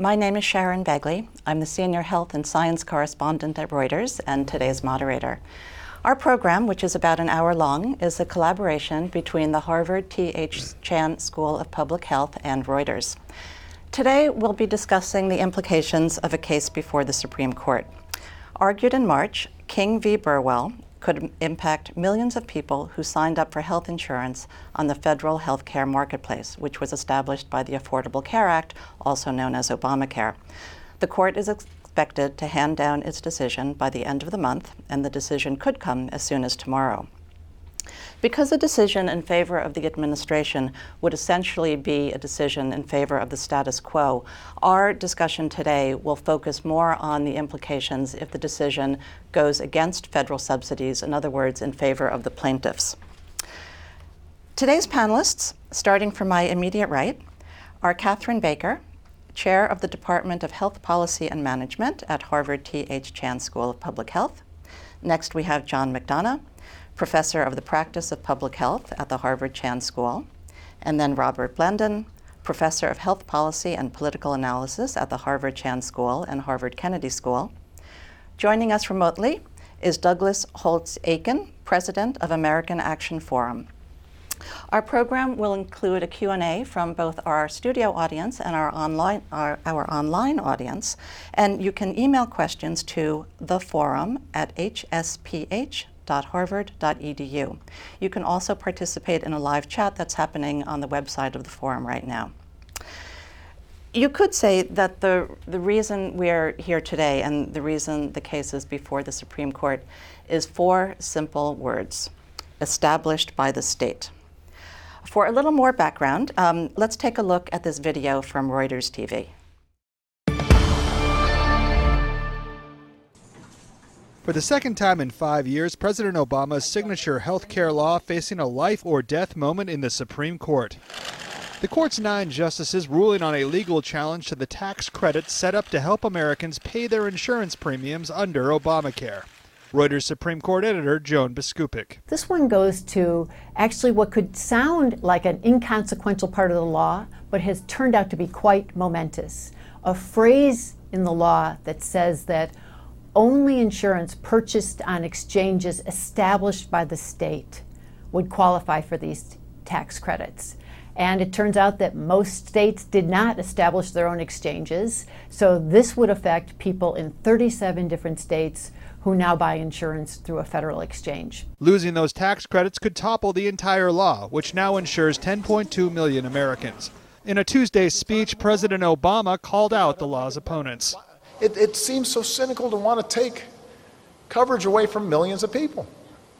My name is Sharon Begley. I'm the Senior Health and Science Correspondent at Reuters and today's moderator. Our program, which is about an hour long, is a collaboration between the Harvard T.H. Chan School of Public Health and Reuters. Today, we'll be discussing the implications of a case before the Supreme Court. Argued in March, King v. Burwell could impact millions of people who signed up for health insurance on the federal health care marketplace, which was established by the Affordable Care Act, also known as Obamacare. The court is expected to hand down its decision by the end of the month, and the decision could come as soon as tomorrow. Because a decision in favor of the administration would essentially be a decision in favor of the status quo, our discussion today will focus more on the implications if the decision goes against federal subsidies, in other words, in favor of the plaintiffs. Today's panelists, starting from my immediate right, are Katherine Baicker, Chair of the Department of Health Policy and Management at Harvard T.H. Chan School of Public Health. Next, we have John McDonough, professor of the practice of public health at the Harvard Chan School, and then Robert Blendon, professor of health policy and political analysis at the Harvard Chan School and Harvard Kennedy School. Joining us remotely is Douglas Holtz Eakin, president of American Action Forum. Our program will include a Q&A from both our studio audience and our online, our, our, online audience, and you can email questions to the forum at hsph www.harvard.edu. You can also participate in a live chat that's happening on the website of the forum right now. You could say that the, the reason we're here today and the reason the case is before the Supreme Court is four simple words established by the state. For a little more background, um, let's take a look at this video from Reuters TV. For the second time in five years, President Obama's signature health care law facing a life or death moment in the Supreme Court. The court's nine justices ruling on a legal challenge to the tax credits set up to help Americans pay their insurance premiums under Obamacare. Reuters Supreme Court editor Joan Biskupic. This one goes to actually what could sound like an inconsequential part of the law, but has turned out to be quite momentous. A phrase in the law that says that only insurance purchased on exchanges established by the state would qualify for these tax credits. And it turns out that most states did not establish their own exchanges. So this would affect people in 37 different states who now buy insurance through a federal exchange. Losing those tax credits could topple the entire law, which now insures 10.2 million Americans. In a Tuesday speech, President Obama called out the law's opponents. It, it seems so cynical to want to take coverage away from millions of people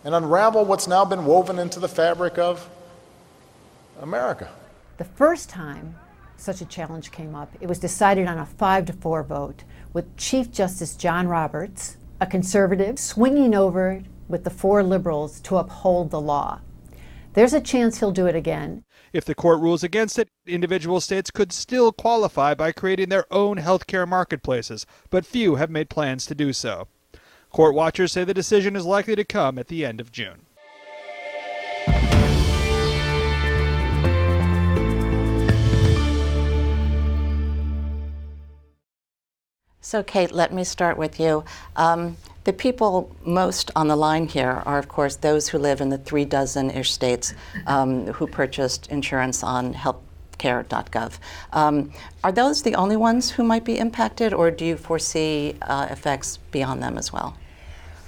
and unravel what's now been woven into the fabric of America. The first time such a challenge came up, it was decided on a five to four vote with Chief Justice John Roberts, a conservative, swinging over with the four liberals to uphold the law. There's a chance he'll do it again. If the court rules against it, individual states could still qualify by creating their own healthcare marketplaces, but few have made plans to do so. Court watchers say the decision is likely to come at the end of June. So, Kate, let me start with you. Um, the people most on the line here are, of course, those who live in the three dozen ish states um, who purchased insurance on healthcare.gov. Um, are those the only ones who might be impacted, or do you foresee uh, effects beyond them as well?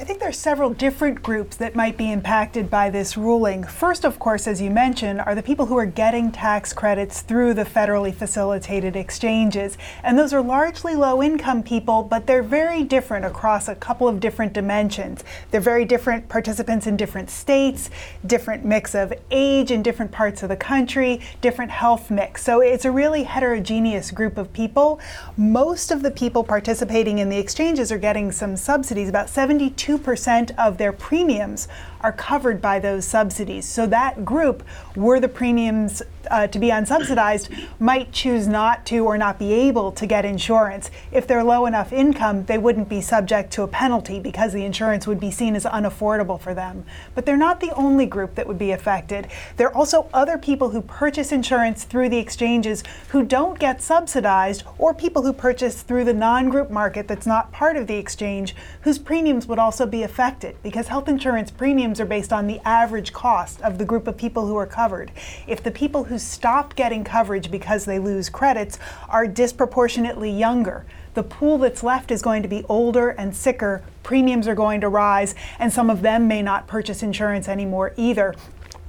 I think there are several different groups that might be impacted by this ruling. First, of course, as you mentioned, are the people who are getting tax credits through the federally facilitated exchanges. And those are largely low income people, but they're very different across a couple of different dimensions. They're very different participants in different states, different mix of age in different parts of the country, different health mix. So it's a really heterogeneous group of people. Most of the people participating in the exchanges are getting some subsidies, about 72 2% of their premiums are covered by those subsidies. So that group, were the premiums uh, to be unsubsidized, might choose not to or not be able to get insurance. If they're low enough income, they wouldn't be subject to a penalty because the insurance would be seen as unaffordable for them. But they're not the only group that would be affected. There are also other people who purchase insurance through the exchanges who don't get subsidized, or people who purchase through the non group market that's not part of the exchange, whose premiums would also be affected because health insurance premiums are based on the average cost of the group of people who are covered. If the people who stop getting coverage because they lose credits are disproportionately younger, the pool that's left is going to be older and sicker, premiums are going to rise, and some of them may not purchase insurance anymore either.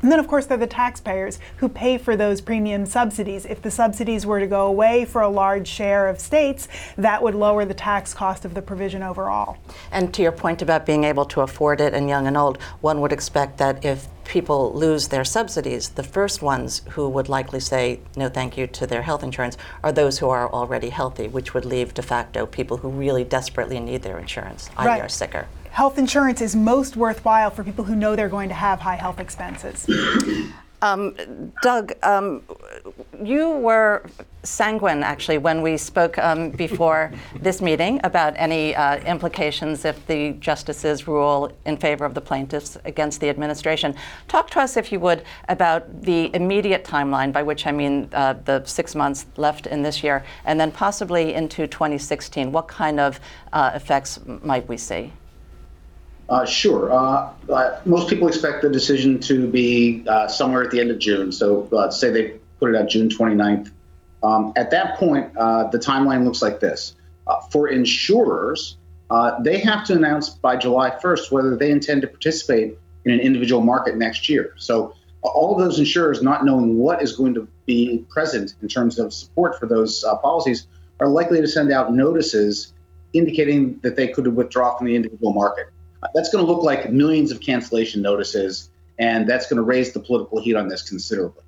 And then, of course, they're the taxpayers who pay for those premium subsidies. If the subsidies were to go away for a large share of states, that would lower the tax cost of the provision overall. And to your point about being able to afford it and young and old, one would expect that if people lose their subsidies, the first ones who would likely say no thank you to their health insurance are those who are already healthy, which would leave de facto people who really desperately need their insurance, i.e., right. are sicker health insurance is most worthwhile for people who know they're going to have high health expenses. Um, Doug, um, you were sanguine actually when we spoke um, before this meeting about any uh, implications if the justices rule in favor of the plaintiffs against the administration. Talk to us, if you would, about the immediate timeline, by which I mean uh, the six months left in this year, and then possibly into 2016. What kind of uh, effects might we see? Uh, sure. Uh, uh, most people expect the decision to be uh, somewhere at the end of June. So let's say they put it out June 29th. Um, at that point, uh, the timeline looks like this. Uh, for insurers, they have to announce by July 1st whether they intend to participate in an individual market next year. So all of those insurers, not knowing what is going to be present in terms of support for those policies, are likely to send out notices indicating that they could withdraw from the individual market. That's going to look like millions of cancellation notices, and that's going to raise the political heat on this considerably.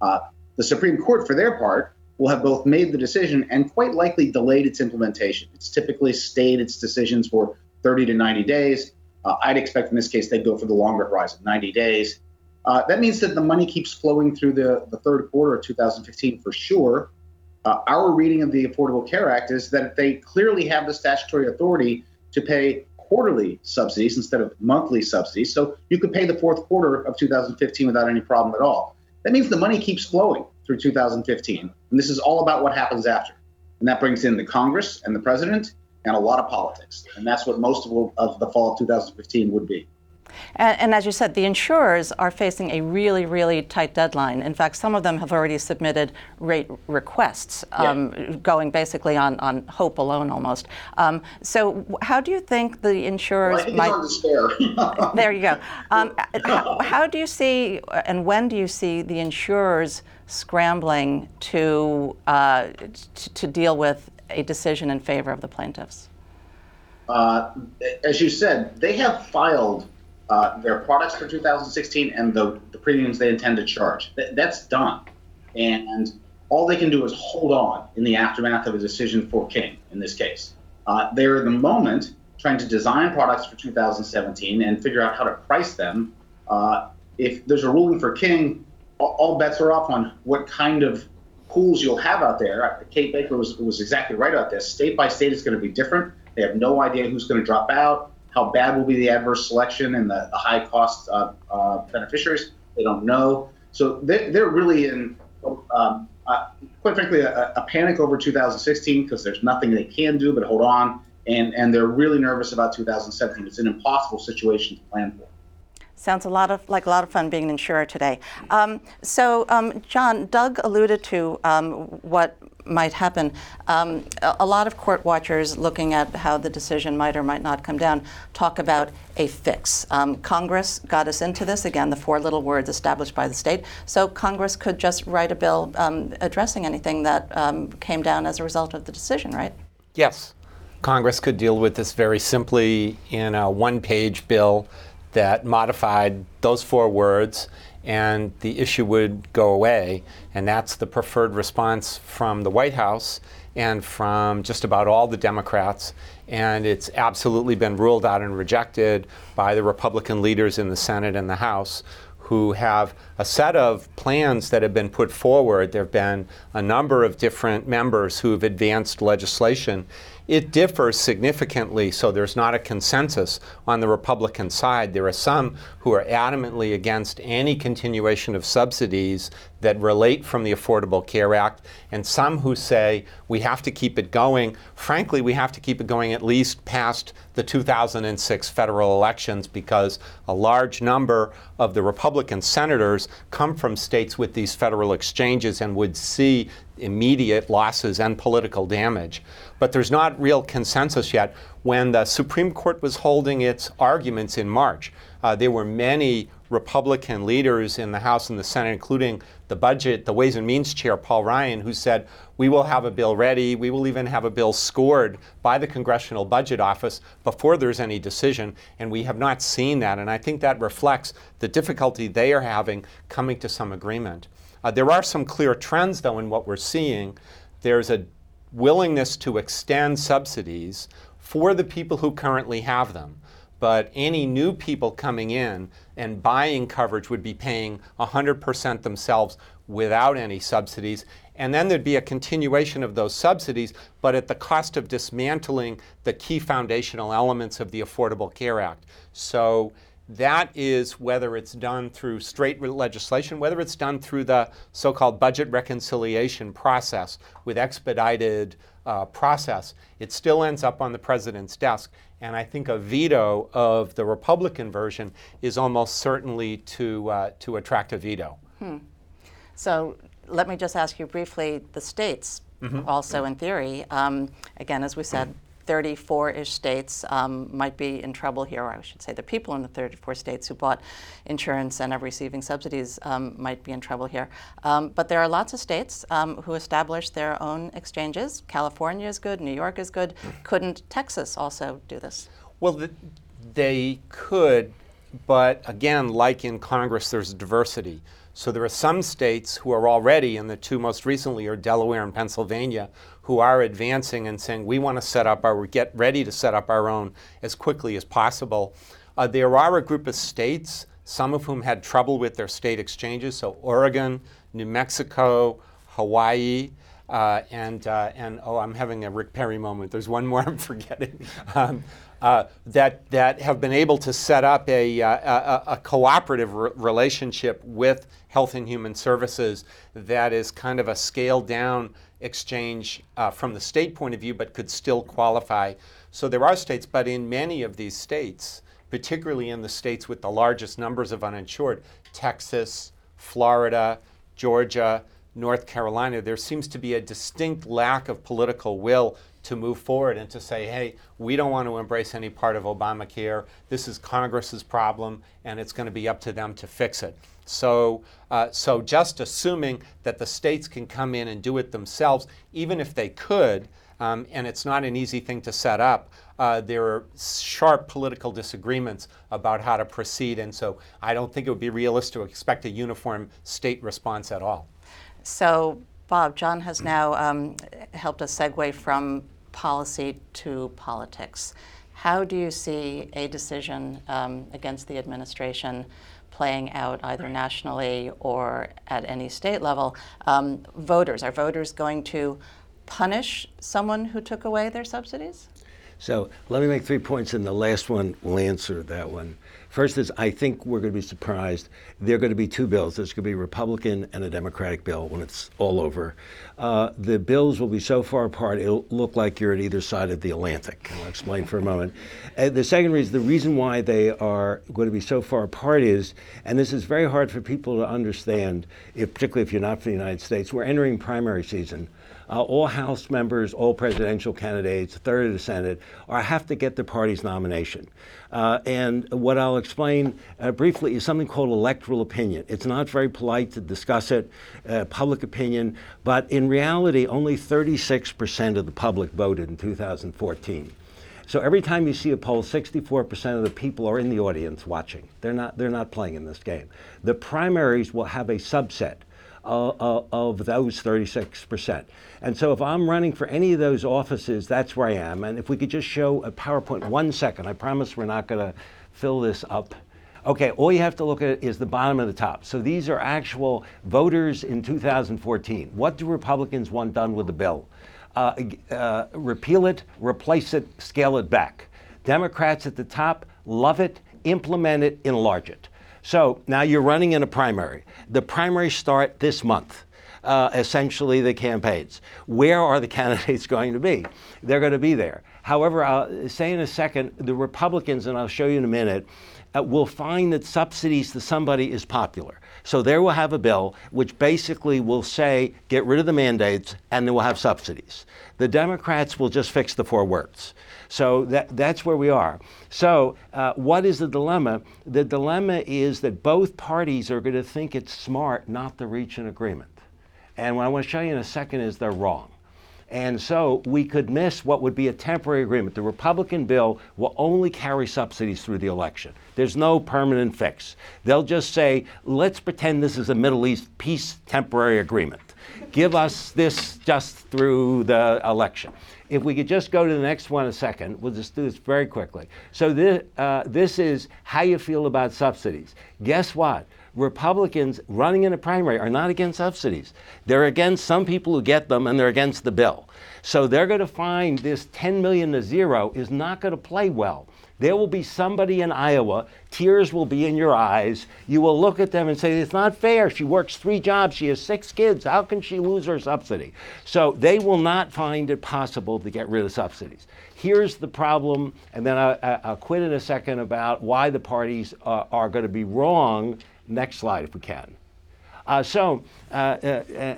Uh, the Supreme Court, for their part, will have both made the decision and quite likely delayed its implementation. It's typically stayed its decisions for 30 to 90 days. Uh, I'd expect in this case they'd go for the longer horizon, 90 days. Uh, that means that the money keeps flowing through the, the third quarter of 2015 for sure. Uh, our reading of the Affordable Care Act is that they clearly have the statutory authority to pay quarterly subsidies instead of monthly subsidies. So you could pay the fourth quarter of 2015 without any problem at all. That means the money keeps flowing through 2015. And this is all about what happens after. And that brings in the Congress and the president and a lot of politics. And that's what most of, of the fall of 2015 would be. And, and, as you said, the insurers are facing a really, really tight deadline. In fact, some of them have already submitted rate requests, um, yeah. going basically on, on hope alone almost. Um, so, how do you think the insurers well, might. there you go. Um, how, how do you see, and when do you see the insurers scrambling to, uh, to, to deal with a decision in favor of the plaintiffs? Uh, as you said, they have filed uh, their products for 2016 and the, the premiums they intend to charge. Th- that's done. And all they can do is hold on in the aftermath of a decision for King in this case. Uh, they're at the moment trying to design products for 2017 and figure out how to price them. Uh, if there's a ruling for King, all, all bets are off on what kind of pools you'll have out there. Kate Baicker was, was exactly right about this. State by state is going to be different. They have no idea who's going to drop out how bad will be the adverse selection and the, the high cost uh, uh, beneficiaries? They don't know. So they're, they're really in, um, uh, quite frankly, a, a, panic over 2016 because there's nothing they can do but hold on. And, and they're really nervous about 2017. It's an impossible situation to plan for. Sounds a lot of like a lot of fun being an insurer today. Um, so, um, John, Doug alluded to um, what might happen. Um, a, lot of court watchers looking at how the decision might or might not come down talk about a fix. Um, Congress got us into this, again, the four little words established by the state. So Congress could just write a bill um, addressing anything that um, came down as a result of the decision, right? Yes. Congress could deal with this very simply in a one page bill that modified those four words and the issue would go away. And that's the preferred response from the White House and from just about all the Democrats. And it's absolutely been ruled out and rejected by the Republican leaders in the Senate and the House who have a set of plans that have been put forward. There have been a number of different members who have advanced legislation it differs significantly, so there's not a consensus on the Republican side. There are some who are adamantly against any continuation of subsidies that relate from the Affordable Care Act, and some who say we have to keep it going. Frankly, we have to keep it going at least past the 2006 federal elections because a large number of the Republican senators come from states with these federal exchanges and would see immediate losses and political damage. But there's not real consensus yet. When the Supreme Court was holding its arguments in March, uh, there were many Republican leaders in the House and the Senate, including the budget, the Ways and Means Chair, Paul Ryan, who said, We will have a bill ready. We will even have a bill scored by the Congressional Budget Office before there's any decision. And we have not seen that. And I think that reflects the difficulty they are having coming to some agreement. Uh, there are some clear trends, though, in what we're seeing. There's a willingness to extend subsidies for the people who currently have them. But any new people coming in and buying coverage would be paying 100% themselves without any subsidies. And then there'd be a continuation of those subsidies, but at the cost of dismantling the key foundational elements of the Affordable Care Act. So that is whether it's done through straight legislation, whether it's done through the so called budget reconciliation process with expedited uh, process, it still ends up on the president's desk. And I think a veto of the Republican version is almost certainly to, uh, to attract a veto. Hmm. So let me just ask you briefly the states, mm-hmm. also in theory. Um, again, as we said, 34 ish states um, might be in trouble here, or I should say the people in the 34 states who bought insurance and are receiving subsidies um, might be in trouble here. Um, but there are lots of states um, who established their own exchanges. California is good, New York is good. Couldn't Texas also do this? Well, the, they could, but again, like in Congress, there's diversity. So there are some states who are already, and the two most recently are Delaware and Pennsylvania, who are advancing and saying we want to set up our, get ready to set up our own as quickly as possible. Uh, there are a group of states, some of whom had trouble with their state exchanges, so Oregon, New Mexico, Hawaii, uh, and, uh, and oh, I'm having a Rick Perry moment. There's one more I'm forgetting. Um, uh, that, that have been able to set up a, uh, a, a cooperative re- relationship with Health and Human Services that is kind of a scaled down exchange uh, from the state point of view, but could still qualify. So there are states, but in many of these states, particularly in the states with the largest numbers of uninsured, Texas, Florida, Georgia, North Carolina, there seems to be a distinct lack of political will to move forward and to say, hey, we don't want to embrace any part of Obamacare. This is Congress's problem, and it's going to be up to them to fix it. So, uh, so just assuming that the states can come in and do it themselves, even if they could, um, and it's not an easy thing to set up, uh, there are sharp political disagreements about how to proceed, and so I don't think it would be realistic to expect a uniform state response at all. So, Bob, John has now um, helped us segue from policy to politics. How do you see a decision um, against the administration playing out either nationally or at any state level? Um, voters, are voters going to punish someone who took away their subsidies? So let me make three points, and the last one will answer that one. First is I think we're going to be surprised. There are going to be two bills. There's going to be a Republican and a Democratic bill when it's all over. Uh, the bills will be so far apart, it'll look like you're at either side of the Atlantic. I'll explain for a moment. And the second reason, the reason why they are going to be so far apart is, and this is very hard for people to understand, if, particularly if you're not from the United States, we're entering primary season uh, all House members, all presidential candidates, a third of the Senate, are, have to get the party's nomination. Uh, and what I'll explain uh, briefly is something called electoral opinion. It's not very polite to discuss it, uh, public opinion, but in reality, only 36% of the public voted in 2014. So every time you see a poll, 64% of the people are in the audience watching. They're not, they're not playing in this game. The primaries will have a subset uh, of those 36%. And so if I'm running for any of those offices, that's where I am. And if we could just show a PowerPoint one second, I promise we're not going to fill this up. Okay, all you have to look at is the bottom of the top. So these are actual voters in 2014. What do Republicans want done with the bill? Uh, uh, repeal it, replace it, scale it back. Democrats at the top love it, implement it, enlarge it. So now you're running in a primary. The primaries start this month. Uh, essentially, the campaigns. Where are the candidates going to be? They're going to be there. However, I'll say in a second, the Republicans, and I'll show you in a minute, uh, will find that subsidies to somebody is popular. So they will have a bill which basically will say get rid of the mandates and then we'll have subsidies. The Democrats will just fix the four words. So that, that's where we are. So, uh, what is the dilemma? The dilemma is that both parties are going to think it's smart not to reach an agreement. And what I want to show you in a second is they're wrong. And so we could miss what would be a temporary agreement. The Republican bill will only carry subsidies through the election. There's no permanent fix. They'll just say, let's pretend this is a Middle East peace temporary agreement. Give us this just through the election. If we could just go to the next one a second, we'll just do this very quickly. So this, uh, this is how you feel about subsidies. Guess what? Republicans running in a primary are not against subsidies. They're against some people who get them and they're against the bill. So they're going to find this 10 million to zero is not going to play well. There will be somebody in Iowa, tears will be in your eyes. You will look at them and say, It's not fair. She works three jobs, she has six kids. How can she lose her subsidy? So they will not find it possible to get rid of subsidies. Here's the problem, and then I, will quit in a second about why the parties uh, are going to be wrong. Next slide, if we can. Uh, so, uh, uh,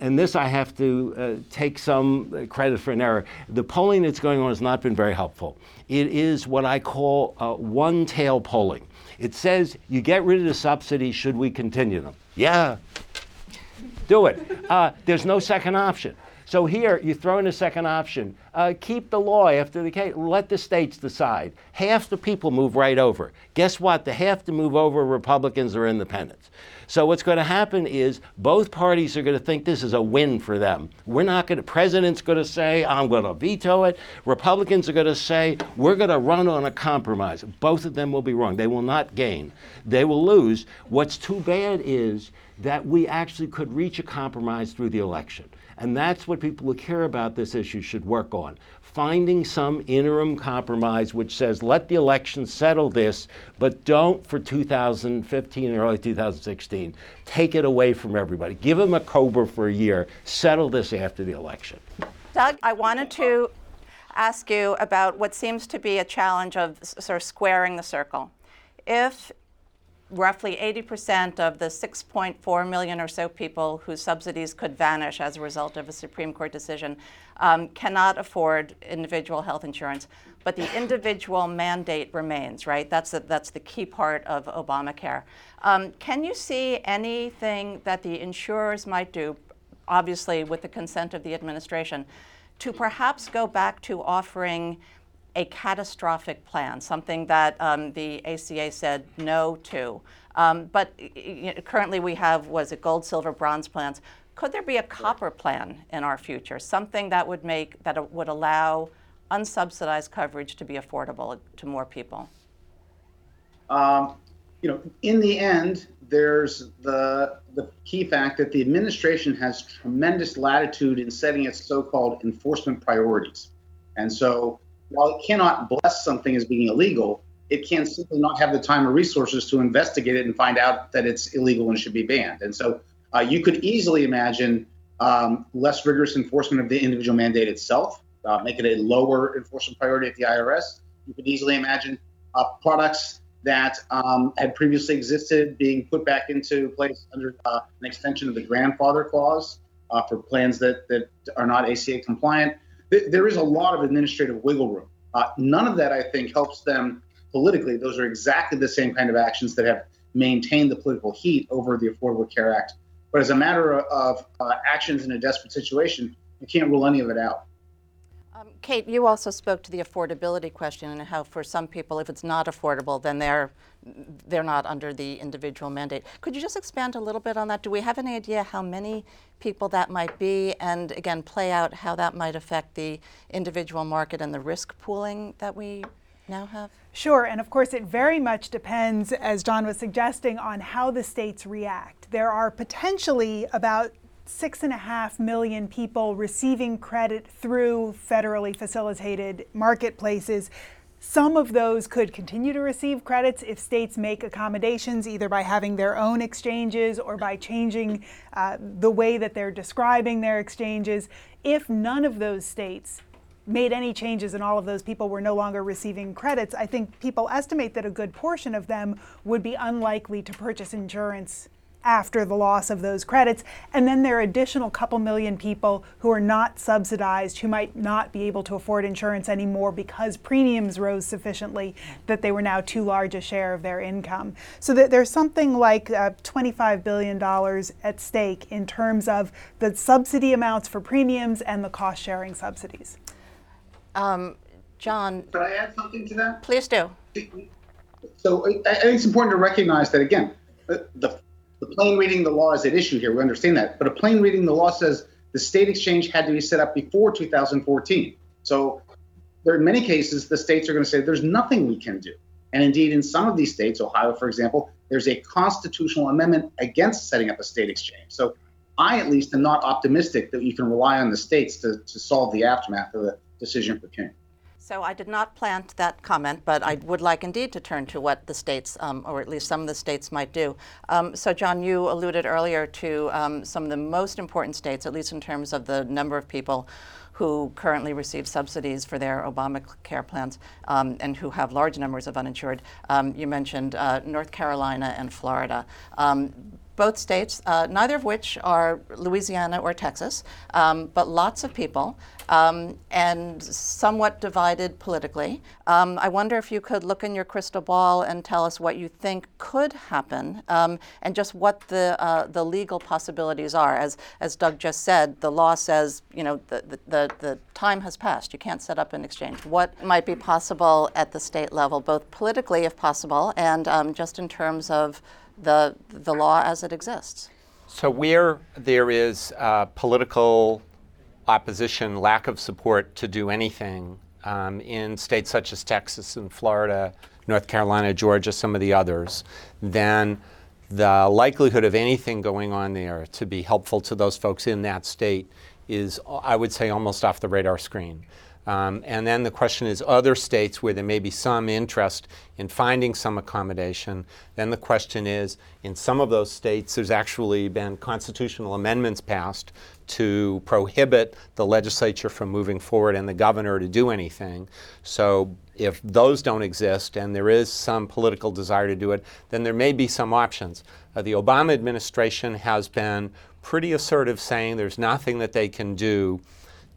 and this I have to uh, take some credit for an error. The polling that's going on has not been very helpful. It is what I call uh, one tail polling. It says you get rid of the subsidies, should we continue them? Yeah, do it. Uh, there's no second option. So here you throw in a second option. Uh, keep the law after the case. Let the states decide. Half the people move right over. Guess what? The half to move over Republicans or independents. So what's going to happen is both parties are going to think this is a win for them. We're not going to. President's going to say I'm going to veto it. Republicans are going to say we're going to run on a compromise. Both of them will be wrong. They will not gain. They will lose. What's too bad is that we actually could reach a compromise through the election. And that's what people who care about this issue should work on. Finding some interim compromise which says, let the election settle this, but don't for 2015 and early 2016 take it away from everybody. Give them a COBRA for a year, settle this after the election. Doug, I wanted to ask you about what seems to be a challenge of sort of squaring the circle. If roughly 80% of the 6.4 million or so people whose subsidies could vanish as a result of a Supreme Court decision um, cannot afford individual health insurance. But the individual mandate remains, right? That's, a, that's the key part of Obamacare. Um, can you see anything that the insurers might do, obviously with the consent of the administration, to perhaps go back to offering a catastrophic plan, something that um, the ACA said no to. Um, but currently we have, was it gold, silver, bronze plans? Could there be a copper plan in our future, something that would make, that would allow unsubsidized coverage to be affordable to more people? Um, you know, in the end, there's the the key fact that the administration has tremendous latitude in setting its so-called enforcement priorities, and so while it cannot bless something as being illegal, it can simply not have the time or resources to investigate it and find out that it's illegal and should be banned. And so uh, you could easily imagine um, less rigorous enforcement of the individual mandate itself, uh, make it a lower enforcement priority at the IRS. You could easily imagine uh, products that um, had previously existed being put back into place under uh, an extension of the grandfather clause uh, for plans that, that are not ACA compliant. Th- there is a lot of administrative wiggle room. Uh, none of that, I think, helps them politically. Those are exactly the same kind of actions that have maintained the political heat over the Affordable Care Act. But as a matter of uh, actions in a desperate situation, you can't rule any of it out. Um, Kate, you also spoke to the affordability question and how for some people, if it's not affordable, then they're they're not under the individual mandate. Could you just expand a little bit on that? Do we have any idea how many people that might be, and again, play out how that might affect the individual market and the risk pooling that we now have? Sure, and of course, it very much depends, as John was suggesting, on how the states react. There are potentially about six and a half million people receiving credit through federally facilitated marketplaces. Some of those could continue to receive credits if states make accommodations, either by having their own exchanges or by changing uh, the way that they're describing their exchanges. If none of those states made any changes and all of those people were no longer receiving credits, I think people estimate that a good portion of them would be unlikely to purchase insurance after the loss of those credits. And then there are additional couple million people who are not subsidized, who might not be able to afford insurance anymore because premiums rose sufficiently that they were now too large a share of their income. So that there's something like uh, $25 billion at stake in terms of the subsidy amounts for premiums and the cost sharing subsidies. Um, John. Could I add something to that? Please do. So I, I think it's important to recognize that, again, the, the plain reading the law is at issue here. We understand that. But a plain reading the law says the state exchange had to be set up before 2014. So there many cases the states are going to say there's nothing we can do. And indeed, in some of these states, Ohio, for example, there's a constitutional amendment against setting up a state exchange. So I, at least, am not optimistic that you can rely on the states to, to solve the aftermath of the decision for King. So I did not plant that comment, but I would like indeed to turn to what the states, um, or at least some of the states, might do. Um, so, John, you alluded earlier to um, some of the most important states, at least in terms of the number of people who currently receive subsidies for their Obamacare plans um, and who have large numbers of uninsured. Um, you mentioned uh, North Carolina and Florida. Um, both states, uh, neither of which are Louisiana or Texas, um, but lots of people um, and somewhat divided politically. Um, I wonder if you could look in your crystal ball and tell us what you think could happen um, and just what the, uh, the legal possibilities are. As, as Doug just said, the law says, you know, the, the, the, the time has passed. You can't set up an exchange. What might be possible at the state level, both politically, if possible, and um, just in terms of the, the law as it exists. So, where there is uh, political opposition, lack of support to do anything um, in states such as Texas and Florida, North Carolina, Georgia, some of the others, then the likelihood of anything going on there to be helpful to those folks in that state is, I would say, almost off the radar screen. Um, and then the question is other states where there may be some interest in finding some accommodation. Then the question is in some of those states, there's actually been constitutional amendments passed to prohibit the legislature from moving forward and the governor to do anything. So if those don't exist and there is some political desire to do it, then there may be some options. Uh, the Obama administration has been pretty assertive saying there's nothing that they can do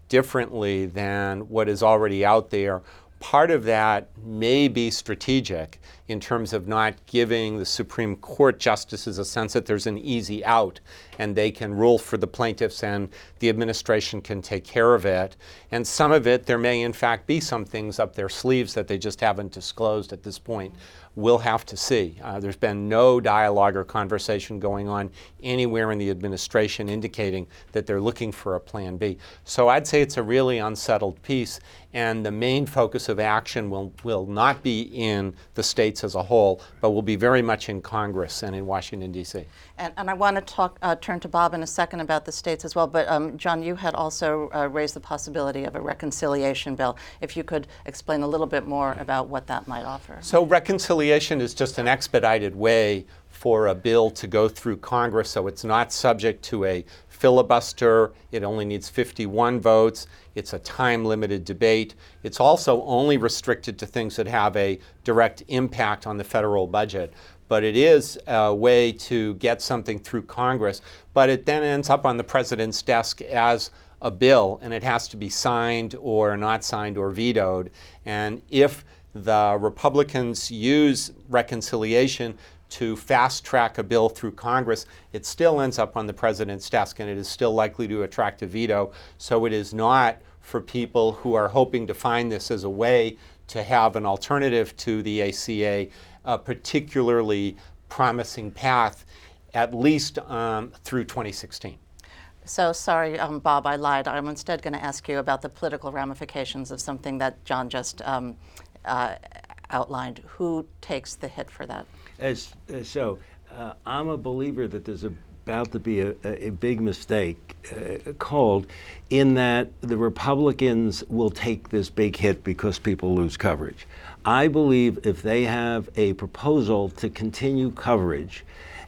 differently than what is already out there. Part of that may be strategic in terms of not giving the Supreme Court justices a sense that there's an easy out and they can rule for the plaintiffs and the administration can take care of it. And some of it, there may in fact be some things up their sleeves that they just haven't disclosed at this point. We'll have to see. Uh, there's been no dialogue or conversation going on anywhere in the administration indicating that they're looking for a plan B. So I'd say it's a really unsettled piece, and the main focus of action will, will not be in the states as a whole, but will be very much in Congress and in Washington, D.C. And, and I want to talk, uh, turn to Bob in a second about the states as well, but um, John, you had also uh, raised the possibility of a reconciliation bill. If you could explain a little bit more about what that might offer. So, reconciliation is just an expedited way for a bill to go through Congress so it's not subject to a filibuster. It only needs 51 votes. It's a time limited debate. It's also only restricted to things that have a direct impact on the federal budget. But it is a way to get something through Congress. But it then ends up on the president's desk as a bill, and it has to be signed or not signed or vetoed. And if the Republicans use reconciliation to fast track a bill through Congress, it still ends up on the president's desk and it is still likely to attract a veto. So it is not for people who are hoping to find this as a way to have an alternative to the ACA, a particularly promising path, at least um, through 2016. So sorry, um, Bob, I lied. I'm instead going to ask you about the political ramifications of something that John just um, uh, outlined. Who takes the hit for that? As, uh, so, uh, I'm a believer that there's about to be a, a big mistake uh, called in that the Republicans will take this big hit because people lose coverage. I believe if they have a proposal to continue coverage,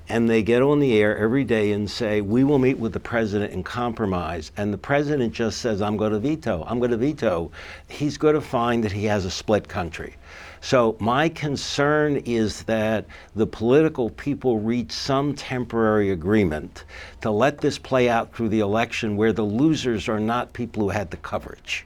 and they get on the air every day and say, We will meet with the president and compromise, and the president just says, I'm going to veto, I'm going to veto, he's going to find that he has a split country. So, my concern is that the political people reach some temporary agreement to let this play out through the election where the losers are not people who had the coverage.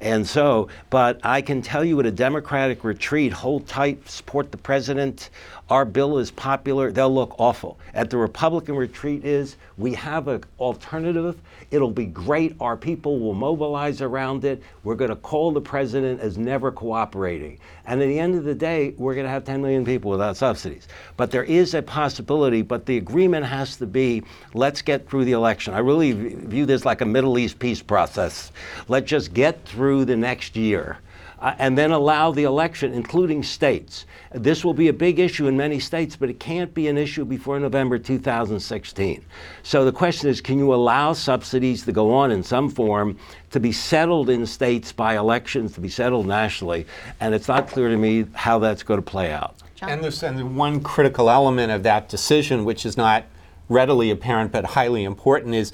And so, but I can tell you at a Democratic retreat, hold tight, support the president. Our bill is popular. They'll look awful. At the Republican retreat is we have an alternative. It'll be great. Our people will mobilize around it. We're going to call the president as never cooperating. And at the end of the day, we're going to have 10 million people without subsidies. But there is a possibility, but the agreement has to be let's get through the election. I really view this like a Middle East peace process. Let's just get through the next year. Uh, and then allow the election, including states. This will be a big issue in many states, but it can't be an issue before November 2016. So the question is can you allow subsidies to go on in some form to be settled in states by elections, to be settled nationally? And it's not clear to me how that's going to play out. And there's and one critical element of that decision, which is not readily apparent but highly important, is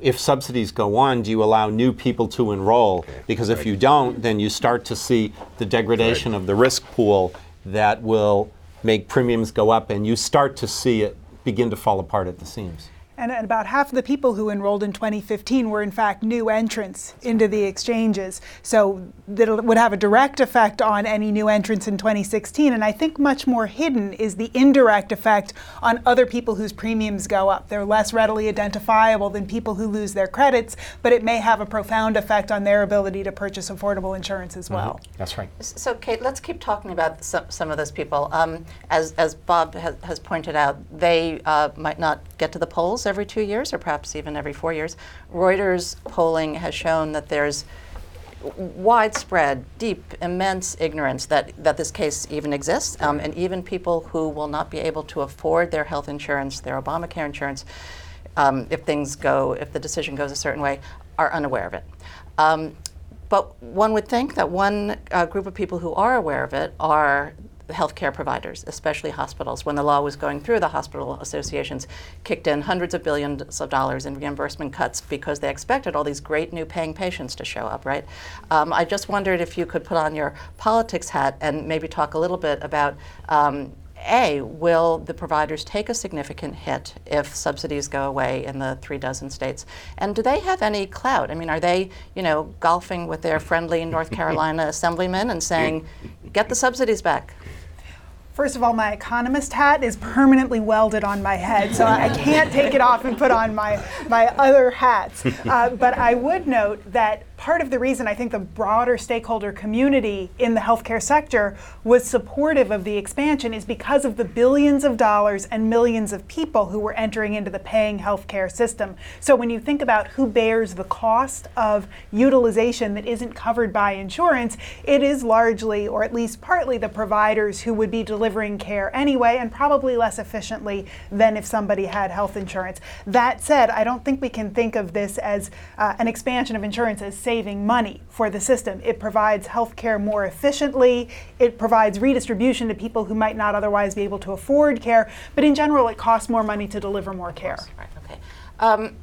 if subsidies go on, do you allow new people to enroll? Okay. Because if right. you don't, then you start to see the degradation right. of the risk pool that will make premiums go up, and you start to see it begin to fall apart at the seams. And about half of the people who enrolled in 2015 were, in fact, new entrants into the exchanges. So that would have a direct effect on any new entrants in 2016. And I think much more hidden is the indirect effect on other people whose premiums go up. They're less readily identifiable than people who lose their credits, but it may have a profound effect on their ability to purchase affordable insurance as well. Mm-hmm. That's right. So, Kate, let's keep talking about some, some of those people. Um, as, as Bob has, has pointed out, they uh, might not get to the polls every two years or perhaps even every four years. Reuters polling has shown that there's widespread, deep, immense ignorance that, that this case even exists, um, and even people who will not be able to afford their health insurance, their Obamacare insurance, um, if things go, if the decision goes a certain way, are unaware of it. Um, but one would think that one uh, group of people who are aware of it are healthcare providers, especially hospitals. When the law was going through, the hospital associations kicked in hundreds of billions of dollars in reimbursement cuts because they expected all these great new paying patients to show up, right? Um, I just wondered if you could put on your politics hat and maybe talk a little bit about. Um, a, will the providers take a significant hit if subsidies go away in the three dozen states? And do they have any clout? I mean, are they, you know, golfing with their friendly North Carolina assemblymen and saying, get the subsidies back? First of all, my economist hat is permanently welded on my head, so I can't take it off and put on my, my other hats. Uh, but I would note that part of the reason I think the broader stakeholder community in the healthcare sector was supportive of the expansion is because of the billions of dollars and millions of people who were entering into the paying healthcare system. So when you think about who bears the cost of utilization that isn't covered by insurance, it is largely, or at least partly, the providers who would be delivering care anyway and probably less efficiently than if somebody had health insurance. That said, I don't think we can think of this as uh, an expansion of insurance as saving money for the system. It provides health care more efficiently, it provides redistribution to people who might not otherwise be able to afford care, but in general, it costs more money to deliver more care. Right, okay. Um,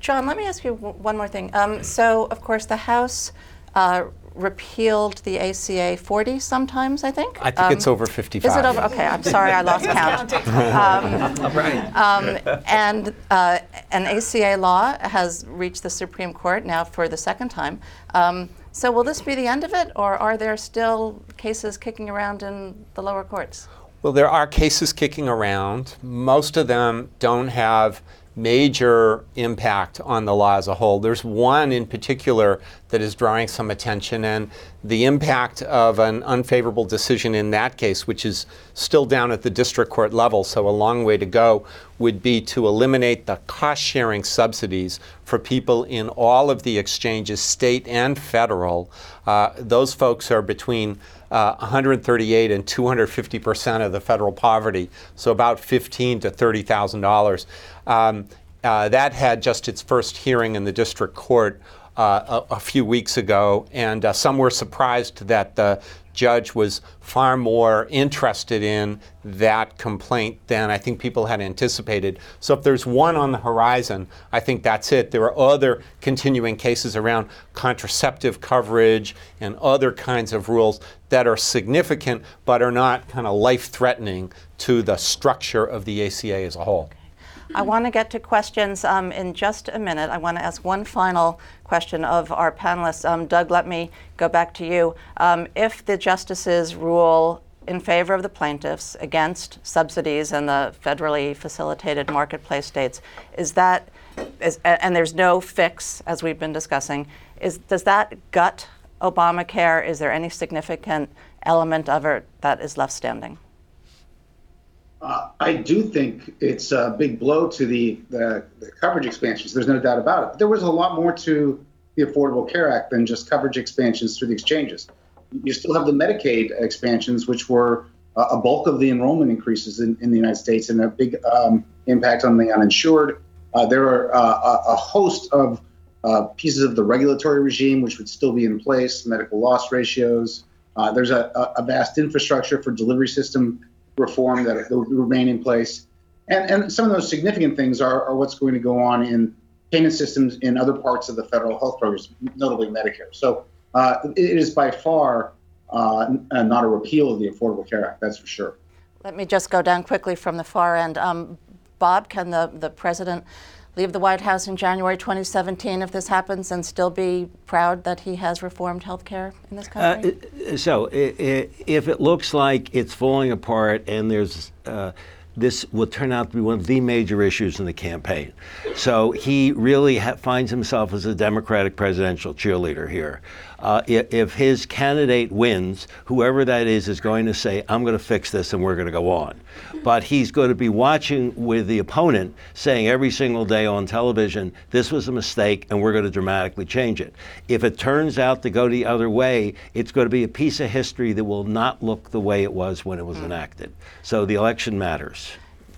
John, let me ask you one more thing. Um, so, of course, the House uh, repealed the ACA 40 sometimes, I think. I think um, it's over 55. Is it over? Okay, I'm sorry, I lost count. Um, right. Um, and uh, an ACA law has reached the Supreme Court now for the second time. Um, so, will this be the end of it, or are there still cases kicking around in the lower courts? Well, there are cases kicking around. Most of them don't have major impact on the law as a whole. There's one in particular that is drawing some attention, and the impact of an unfavorable decision in that case, which is still down at the district court level, so a long way to go, would be to eliminate the cost sharing subsidies for people in all of the exchanges, state and federal. Uh, those folks are between uh, 138 and 250 percent of the federal poverty, so about 15 to 30 thousand um, dollars. Uh, that had just its first hearing in the district court uh, a, a, few weeks ago, and uh, some were surprised that the judge was far more interested in that complaint than I think people had anticipated. So if there's one on the horizon, I think that's it. There are other continuing cases around contraceptive coverage and other kinds of rules that are significant but are not kind of life threatening to the structure of the ACA as a whole. I want to get to questions um, in just a minute. I want to ask one final question of our panelists. Um, Doug, let me go back to you. Um, if the justices rule in favor of the plaintiffs against subsidies in the federally facilitated marketplace states, is that, is, and there's no fix, as we've been discussing, is, does that gut Obamacare? Is there any significant element of it that is left standing? Uh, I do think it's a big blow to the, the, the, coverage expansions. There's no doubt about it. But there was a lot more to the Affordable Care Act than just coverage expansions through the exchanges. You still have the Medicaid expansions, which were uh, a bulk of the enrollment increases in, in, the United States and a big um, impact on the uninsured. Uh, there are uh, a, host of uh, pieces of the regulatory regime which would still be in place, medical loss ratios. There's a, a vast infrastructure for delivery system reform that will remain in place. And, and some of those significant things are, are what's going to go on in payment systems in other parts of the federal health programs, notably Medicare. So uh, it is by far uh, not a repeal of the Affordable Care Act, that's for sure. Let me just go down quickly from the far end. Um, Bob, can the, the president leave the White House in January 2017 if this happens and still be proud that he has reformed health care in this country? Uh, so, if it looks like it's falling apart and there's uh, this will turn out to be one of the major issues in the campaign. So he really ha- finds himself as a Democratic presidential cheerleader here. Uh, if, if, his candidate wins, whoever that is is going to say, I'm going to fix this and we're going to go on. But he's going to be watching with the opponent saying every single day on television, this was a mistake and we're going to dramatically change it. If it turns out to go the other way, it's going to be a piece of history that will not look the way it was when it was mm. enacted. So the election matters.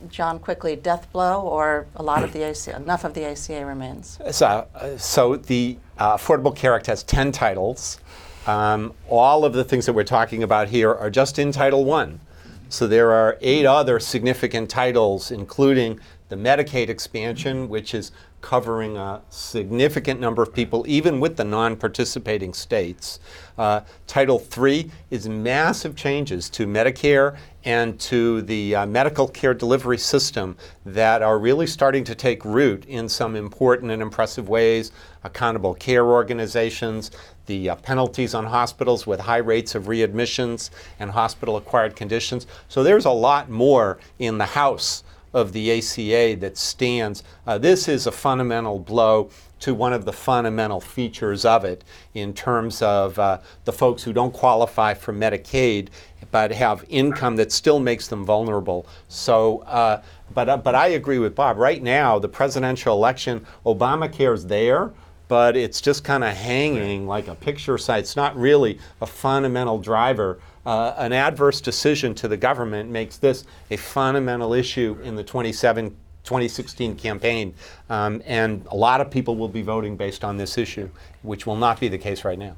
John, quickly, death blow or a lot of the ACA, enough of the ACA remains? So, uh, so the uh, Affordable Care Act has 10 titles. Um, all of the things that we're talking about here are just in Title One. So there are eight other significant titles, including the Medicaid expansion, which is covering a significant number of people, even with the non participating states. Uh, Title III is massive changes to Medicare and to the uh, medical care delivery system that are really starting to take root in some important and impressive ways. Accountable care organizations, the uh, penalties on hospitals with high rates of readmissions and hospital acquired conditions. So there's a lot more in the House of the ACA that stands. Uh, this is a fundamental blow to one of the fundamental features of it in terms of uh, the folks who don't qualify for Medicaid but have income that still makes them vulnerable. So, uh, but, uh, but I agree with Bob. Right now, the presidential election, Obamacare is there, but it's just kind of hanging like a picture site. It's not really a fundamental driver. Uh, an adverse decision to the government makes this a fundamental issue in the 27 2016 campaign. Um, and a lot of people will be voting based on this issue, which will not be the case right now.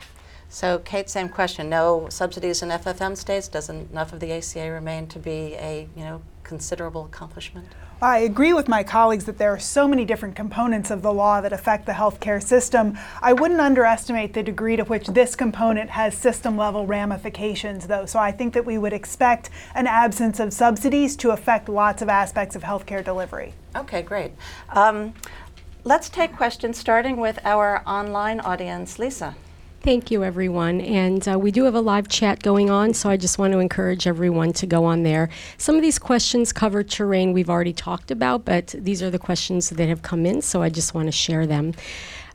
So, Kate, same question. No subsidies in FFM states. Doesn't enough of the ACA remain to be a you know considerable accomplishment? I agree with my colleagues that there are so many different components of the law that affect the healthcare system. I wouldn't underestimate the degree to which this component has system level ramifications, though. So I think that we would expect an absence of subsidies to affect lots of aspects of healthcare delivery. Okay, great. Um, let's take questions starting with our online audience. Lisa. Thank you, everyone. And uh, we do have a live chat going on, so I just want to encourage everyone to go on there. Some of these questions cover terrain we've already talked about, but these are the questions that have come in, so I just want to share them.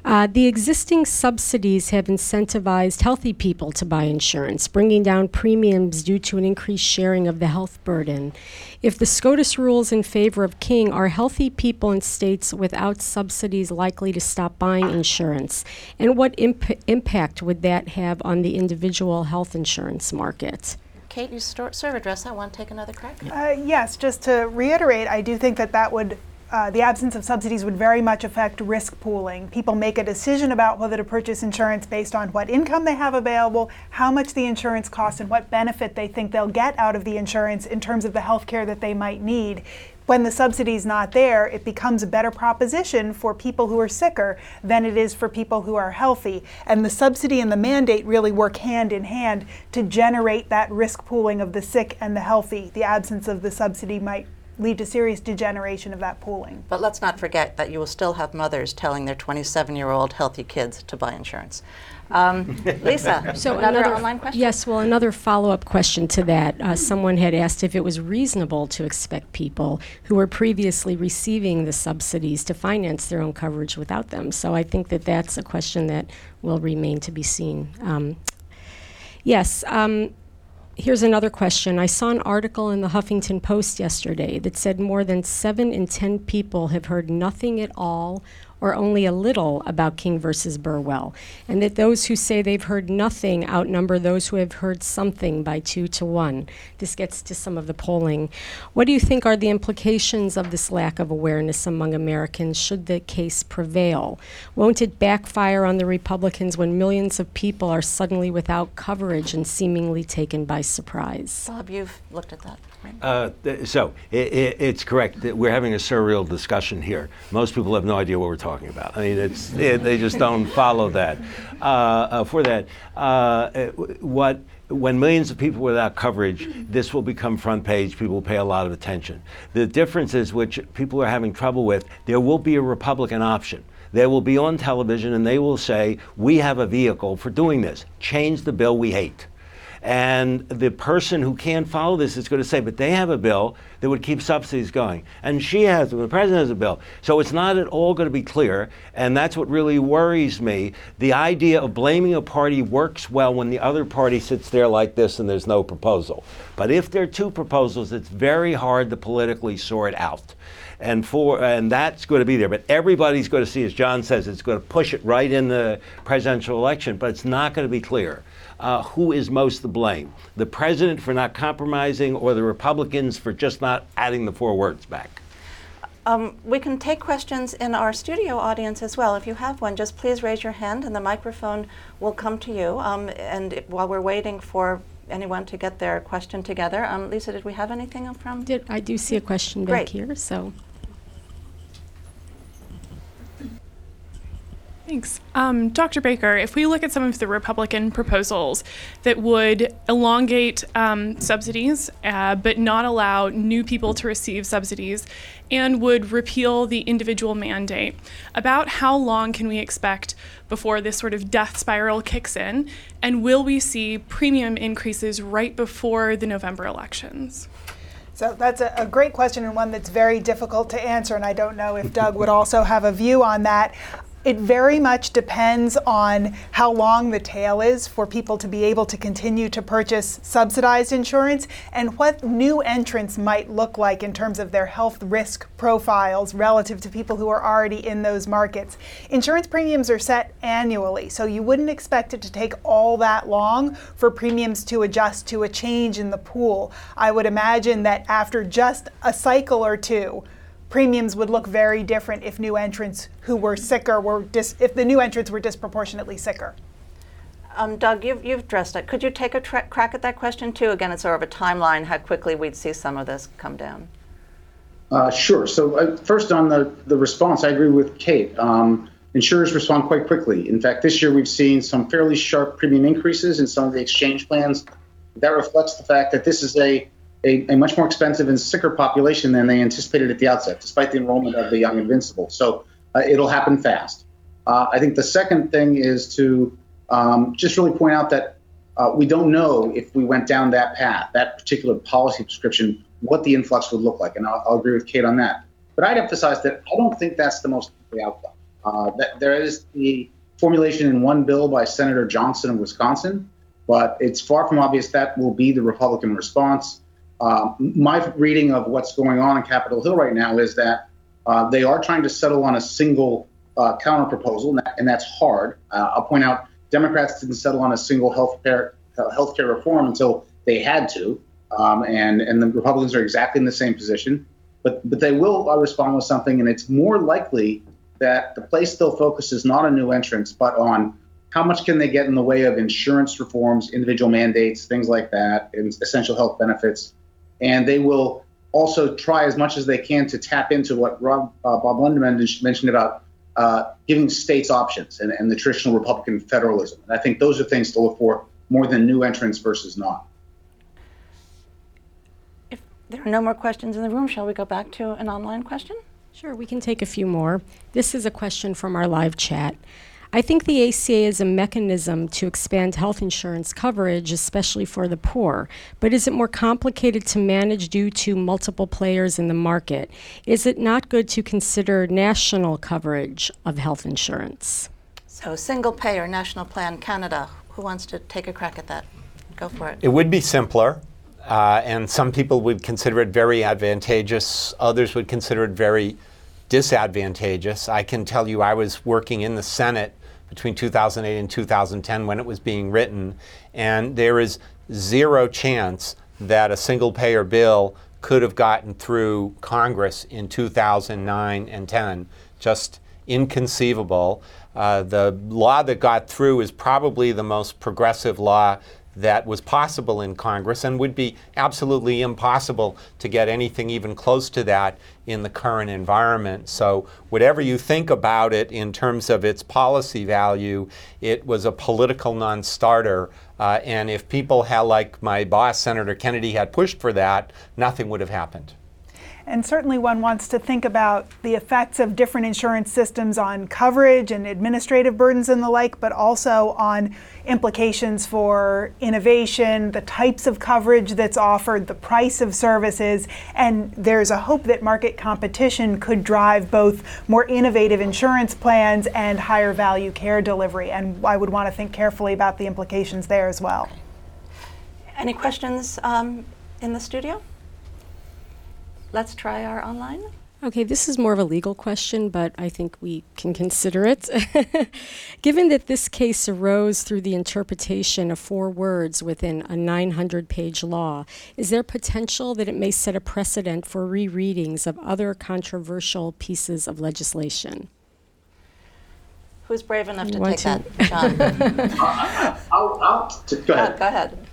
Uh, the existing subsidies have incentivized healthy people to buy insurance, bringing down premiums due to an increased sharing of the health burden. If the SCOTUS rules in favor of King, are healthy people in states without subsidies likely to stop buying insurance? And what imp- impact would that have on the individual health insurance market? Kate, you sort of addressed that one. Take another crack. Uh, yes, just to reiterate, I do think that that would uh, the absence of subsidies would very much affect risk pooling. People make a decision about whether to purchase insurance based on what income they have available, how much the insurance costs, and what benefit they think they'll get out of the insurance in terms of the health care that they might need. When the subsidy is not there, it becomes a better proposition for people who are sicker than it is for people who are healthy. And the subsidy and the mandate really work hand in hand to generate that risk pooling of the sick and the healthy. The absence of the subsidy might lead to serious degeneration of that pooling. But let's not forget that you will still have mothers telling their 27 year old healthy kids to buy insurance. Um, Lisa, so another, another, online question? Yes, well, another follow up question to that. Uh, someone had asked if it was reasonable to expect people who were previously receiving the subsidies to finance their own coverage without them. So I think that that's a question that will remain to be seen. Um, yes. Um, Here's another question. I saw an article in the Huffington Post yesterday that said more than seven in 10 people have heard nothing at all or only a little about King versus Burwell, and that those who say they've heard nothing outnumber those who have heard something by two to one. This gets to some of the polling. What do you think are the implications of this lack of awareness among Americans should the case prevail? Won't it backfire on the Republicans when millions of people are suddenly without coverage and seemingly taken by surprise? Bob, you've looked at that. Uh, so it, it, it's correct that we're having a surreal discussion here. Most people have no idea what we're talking about. I mean, it's, it, they just don't follow that. Uh, uh, for that, uh, what when millions of people without coverage, this will become front page. People will pay a lot of attention. The difference is, which people are having trouble with, there will be a Republican option. They will be on television and they will say, We have a vehicle for doing this. Change the bill we hate. And the person who can't follow this is going to say, but they have a bill that would keep subsidies going. And she has, the president has a bill. So it's not at all going to be clear. And that's what really worries me. The idea of blaming a party works well when the other party sits there like this and there's no proposal. But if there are two proposals, it's very hard to politically sort out and for and that's going to be there. But everybody's going to see, as John says, it's going to push it right in the presidential election. But it's not going to be clear uh, who is most to blame the president for not compromising or the Republicans for just not adding the four words back? Um, we can take questions in our studio audience as well. If you have one, just please raise your hand and the microphone will come to you. Um, and it, while we're waiting for anyone to get their question together, um, Lisa, did we have anything from? Did, I do see a question back Great. here, so. Thanks. Um, Dr. Baicker, if we look at some of the Republican proposals that would elongate um, subsidies uh, but not allow new people to receive subsidies and would repeal the individual mandate, about how long can we expect before this sort of death spiral kicks in? And will we see premium increases right before the November elections? So that's a, a, great question and one that's very difficult to answer, and I don't know if Doug would also have a view on that. It very much depends on how long the tail is for people to be able to continue to purchase subsidized insurance and what new entrants might look like in terms of their health risk profiles relative to people who are already in those markets. Insurance premiums are set annually, so you wouldn't expect it to take all that long for premiums to adjust to a change in the pool. I would imagine that after just a cycle or two, premiums would look very different if new entrants who were sicker were dis- if the new entrants were disproportionately sicker. Um, Doug, you've, you've addressed it. Could you take a tra- crack at that question too? Again, it's sort of a timeline, how quickly we'd see some of this come down. Uh, sure. So uh, first on the, the response, I agree with Kate. Um, insurers respond quite quickly. In fact, this year we've seen some fairly sharp premium increases in some of the exchange plans. That reflects the fact that this is a a, a, much more expensive and sicker population than they anticipated at the outset, despite the enrollment of the Young Invincible. So uh, it'll happen fast. Uh, I think the second thing is to um, just really point out that uh, we don't know if we went down that path, that particular policy prescription, what the influx would look like. And I'll, I'll agree with Kate on that. But I'd emphasize that I don't think that's the most likely outcome. Uh, that there is the formulation in one bill by Senator Johnson of Wisconsin, but it's far from obvious that will be the Republican response. Uh, my reading of what's going on in Capitol Hill right now is that uh, they are trying to settle on a single uh, counter proposal, and that's hard. Uh, I'll point out Democrats didn't settle on a single health care reform until they had to, um, and and the Republicans are exactly in the same position. But but they will uh, respond with something, and it's more likely that the place still focuses not on new entrants, but on how much can they get in the way of insurance reforms, individual mandates, things like that, and essential health benefits and they will also try as much as they can to tap into what Rob, uh, Bob Blendon mentioned about uh, giving states options and, and, the traditional Republican federalism. And I think those are things to look for more than new entrants versus not. If there are no more questions in the room, shall we go back to an online question? Sure, we can take a few more. This is a question from our live chat. I think the ACA is a mechanism to expand health insurance coverage, especially for the poor. But is it more complicated to manage due to multiple players in the market? Is it not good to consider national coverage of health insurance? So, single payer, national plan, Canada. Who wants to take a crack at that? Go for it. It would be simpler. Uh, and some people would consider it very advantageous. Others would consider it very disadvantageous. I can tell you, I was working in the Senate between 2008 and 2010 when it was being written, and there is zero chance that a single payer bill could have gotten through Congress in 2009 and 10. Just inconceivable. Uh, the law that got through is probably the most progressive law that was possible in Congress and would be absolutely impossible to get anything even close to that in the current environment. So, whatever you think about it in terms of its policy value, it was a political non starter. Uh, and if people had, like my boss, Senator Kennedy, had pushed for that, nothing would have happened. And certainly one wants to think about the effects of different insurance systems on coverage and administrative burdens and the like, but also on implications for innovation, the types of coverage that's offered, the price of services. And there's a hope that market competition could drive both more innovative insurance plans and higher value care delivery. And I would want to think carefully about the implications there as well. Any questions um, in the studio? Let's try our online. Okay, this is more of a legal question, but I think we can consider it. Given that this case arose through the interpretation of four words within a 900 page law, is there potential that it may set a precedent for rereadings of other controversial pieces of legislation? Who's brave enough to take to? that, John? I'll, I'll, go ahead. Uh, go ahead.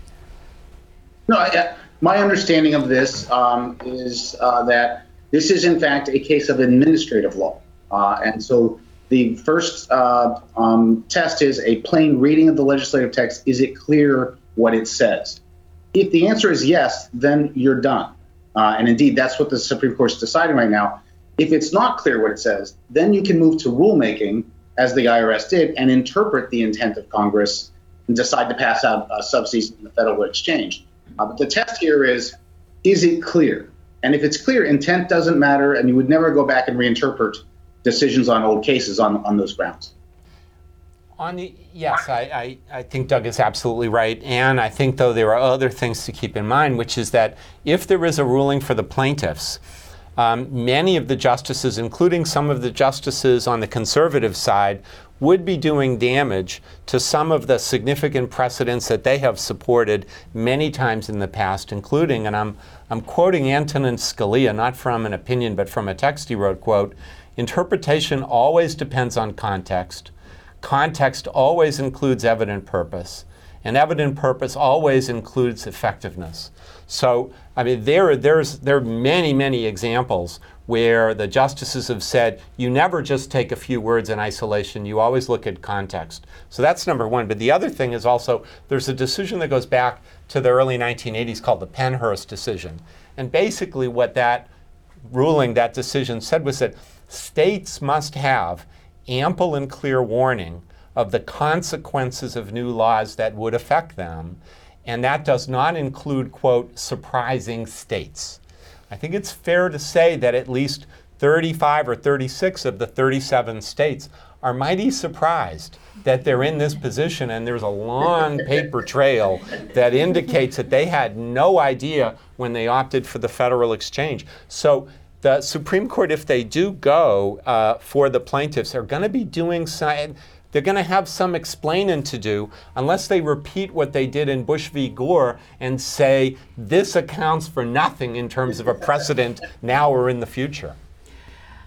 No, I, my understanding of this um, is uh, that this is, in fact, a case of administrative law. Uh, and so the first uh, um, test is a plain reading of the legislative text. Is it clear what it says? If the answer is yes, then you're done. Uh, and indeed, that's what the Supreme Court is deciding right now. If it's not clear what it says, then you can move to rulemaking, as the IRS did, and interpret the intent of Congress and decide to pass out uh, subsidies in the Federal Exchange. Uh, but the test here is is it clear? And if it's clear, intent doesn't matter, and you would never go back and reinterpret decisions on old cases on, on those grounds. On the, yes, I, I, I, think Doug is absolutely right. And I think, though, there are other things to keep in mind, which is that if there is a ruling for the plaintiffs, um, many of the justices, including some of the justices on the conservative side, would be doing damage to some of the significant precedents that they have supported many times in the past, including, and I'm, I'm quoting Antonin Scalia, not from an opinion, but from a text he wrote, quote, interpretation always depends on context Context always includes evident purpose, and evident purpose always includes effectiveness. So, I mean, there, there's, there are many, many examples where the justices have said, you never just take a few words in isolation, you always look at context. So that's number one. But the other thing is also there's a decision that goes back to the early 1980s called the Pennhurst decision. And basically, what that ruling, that decision said was that states must have ample and clear warning of the consequences of new laws that would affect them. And that does not include, quote, surprising states. I think it's fair to say that at least 35 or 36 of the 37 states are mighty surprised that they're in this position, and there's a long paper trail that indicates that they had no idea when they opted for the federal exchange. So the Supreme Court, if they do go uh, for the plaintiffs, are going to be doing some, they're going to have some explaining to do unless they repeat what they did in Bush v. Gore and say this accounts for nothing in terms of a precedent now or in the future.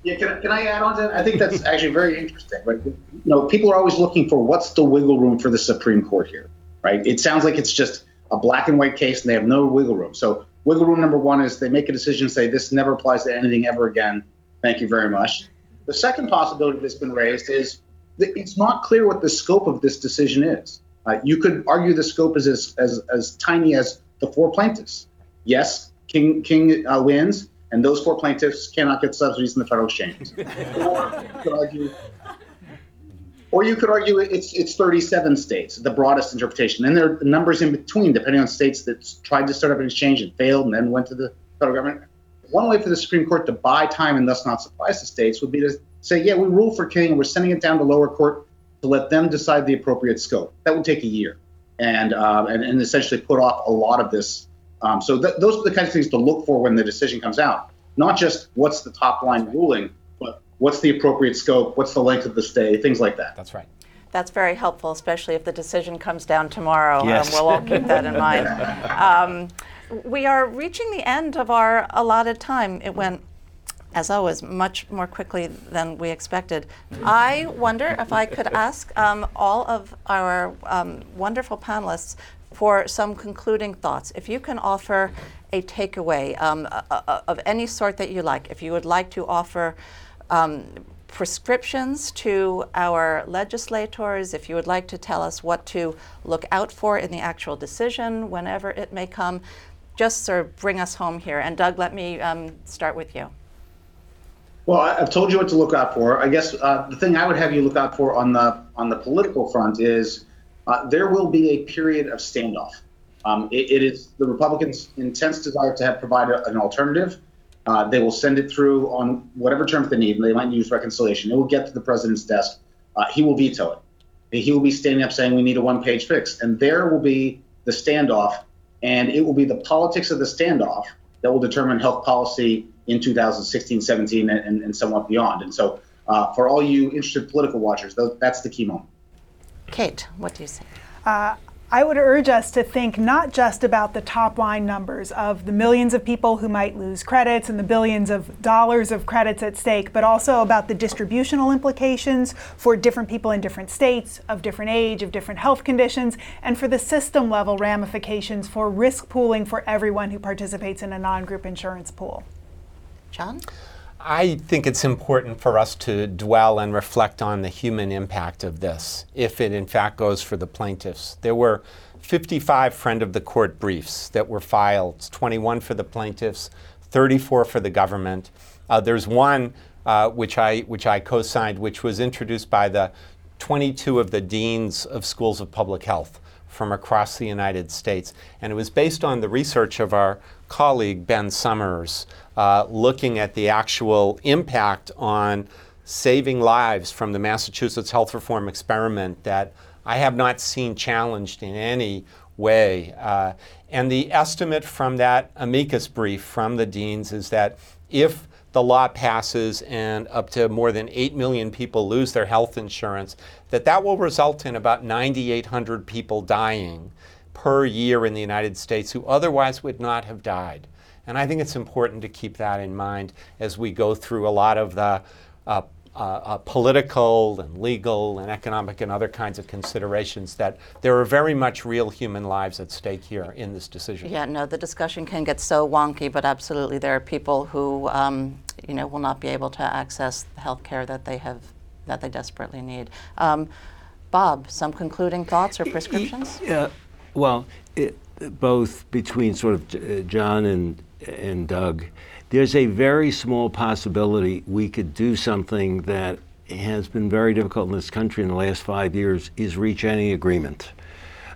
Yeah, can, can I add on to that? I think that's actually very interesting. You know, people are always looking for what's the wiggle room for the Supreme Court here, right? It sounds like it's just a black and white case and they have no wiggle room. So Wiggle room number one is they make a decision, say this never applies to anything ever again. Thank you very much. The second possibility that's been raised is it's not clear what the scope of this decision is. Uh, you could argue the scope is as, as, as tiny as the four plaintiffs. Yes, King, King uh, wins, and those four plaintiffs cannot get subsidies in the federal exchange. or you could argue or you could argue it's it's 37 states, the broadest interpretation. And there are numbers in between, depending on states that tried to start up an exchange and failed and then went to the federal government. One way for the Supreme Court to buy time and thus not surprise the states would be to say, yeah, we rule for King and we're sending it down to lower court to let them decide the appropriate scope. That would take a year and, um, and, and, essentially put off a lot of this. Um, so th- those are the kinds of things to look for when the decision comes out, not just what's the top line ruling, but what's the appropriate scope, what's the length of the stay, things like that. That's right. That's very helpful, especially if the decision comes down tomorrow. Um, yes. Um, we'll all keep that in mind. Um, we are reaching the end of our allotted time. It went, as always, much more quickly than we expected. I wonder if I could ask um, all of our um, wonderful panelists for some concluding thoughts. If you can offer a takeaway um, of any sort that you like, if you would like to offer um, prescriptions to our legislators, if you would like to tell us what to look out for in the actual decision, whenever it may come, just sort of bring us home here. And Doug, let me um, start with you. Well, I've told you what to look out for. I guess uh, the thing I would have you look out for on the on the political front is uh, there will be a period of standoff. Um, it, it is the Republicans' intense desire to have provide a, an alternative uh, they will send it through on whatever terms they need, they might use reconciliation. It will get to the president's desk. Uh, he will veto it. He will be standing up saying we need a one-page fix, and there will be the standoff, and it will be the politics of the standoff that will determine health policy in 2016, 17, and, and somewhat beyond. And so, uh, for all you interested political watchers, that's the key moment. Kate, what do you say? Uh, I would urge us to think not just about the top line numbers of the millions of people who might lose credits and the billions of dollars of credits at stake, but also about the distributional implications for different people in different states, of different age, of different health conditions, and for the system level ramifications for risk pooling for everyone who participates in a non group insurance pool. John? I think it's important for us to dwell and reflect on the human impact of this, if it in fact goes for the plaintiffs. There were 55 friend of the court briefs that were filed 21 for the plaintiffs, 34 for the government. Uh, there's one uh, which I, which I co signed, which was introduced by the 22 of the deans of schools of public health from across the United States. And it was based on the research of our colleague Ben Sommers uh, looking at the actual impact on saving lives from the Massachusetts health reform experiment that I have not seen challenged in any way. Uh, and the estimate from that amicus brief from the deans is that if the law passes and up to more than 8 million people lose their health insurance, that that will result in about 9,800 people dying per year in the United States who otherwise would not have died. And I think it's important to keep that in mind as we go through a lot of the uh, uh, uh, political and legal and economic and other kinds of considerations that there are very much real human lives at stake here in this decision. Yeah, no, the discussion can get so wonky, but absolutely there are people who, um, you know, will not be able to access the health care that they have, that they desperately need. Um, Bob, some concluding thoughts or prescriptions? Yeah, well, it, both between sort of uh, John and, and Doug, there's a very small possibility we could do something that has been very difficult in this country in the last five years is reach any agreement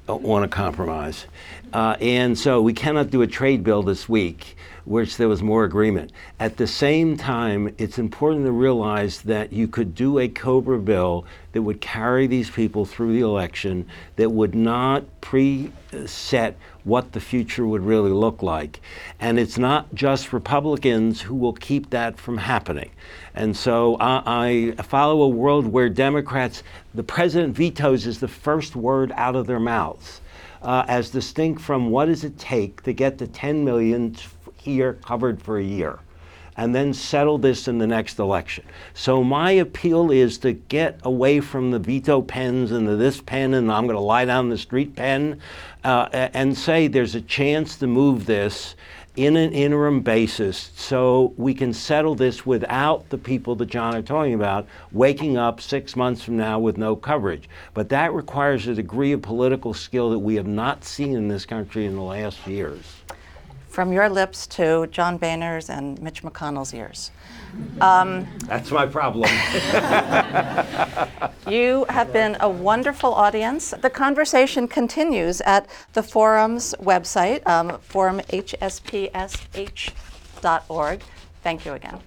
on a compromise. Uh, and so we cannot do a trade bill this week which there was more agreement. At the same time, it's important to realize that you could do a COBRA bill that would carry these people through the election, that would not preset what the future would really look like. And it's not just Republicans who will keep that from happening. And so I, I follow a world where Democrats, the president vetoes is the first word out of their mouths. Uh, as distinct from what does it take to get the 10 million here covered for a year and then settle this in the next election. So my appeal is to get away from the veto pens and the this pen and I'm going to lie down the street pen uh, and say there's a chance to move this in an interim basis so we can settle this without the people that John are talking about waking up six months from now with no coverage. But that requires a degree of political skill that we have not seen in this country in the last years from your lips to John Boehner's and Mitch McConnell's ears. Um, That's my problem. you have been a wonderful audience. The conversation continues at the forum's website, um, forumhsph.org. Thank you again.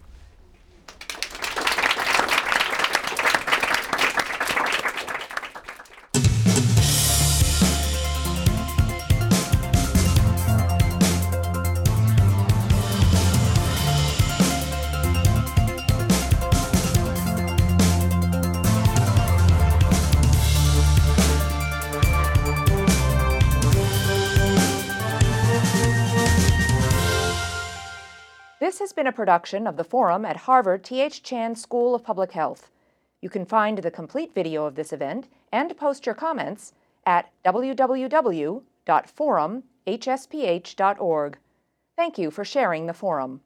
Has been a production of the Forum at Harvard T.H. Chan School of Public Health. You can find the complete video of this event and post your comments at www.forumhsph.org. Thank you for sharing the forum.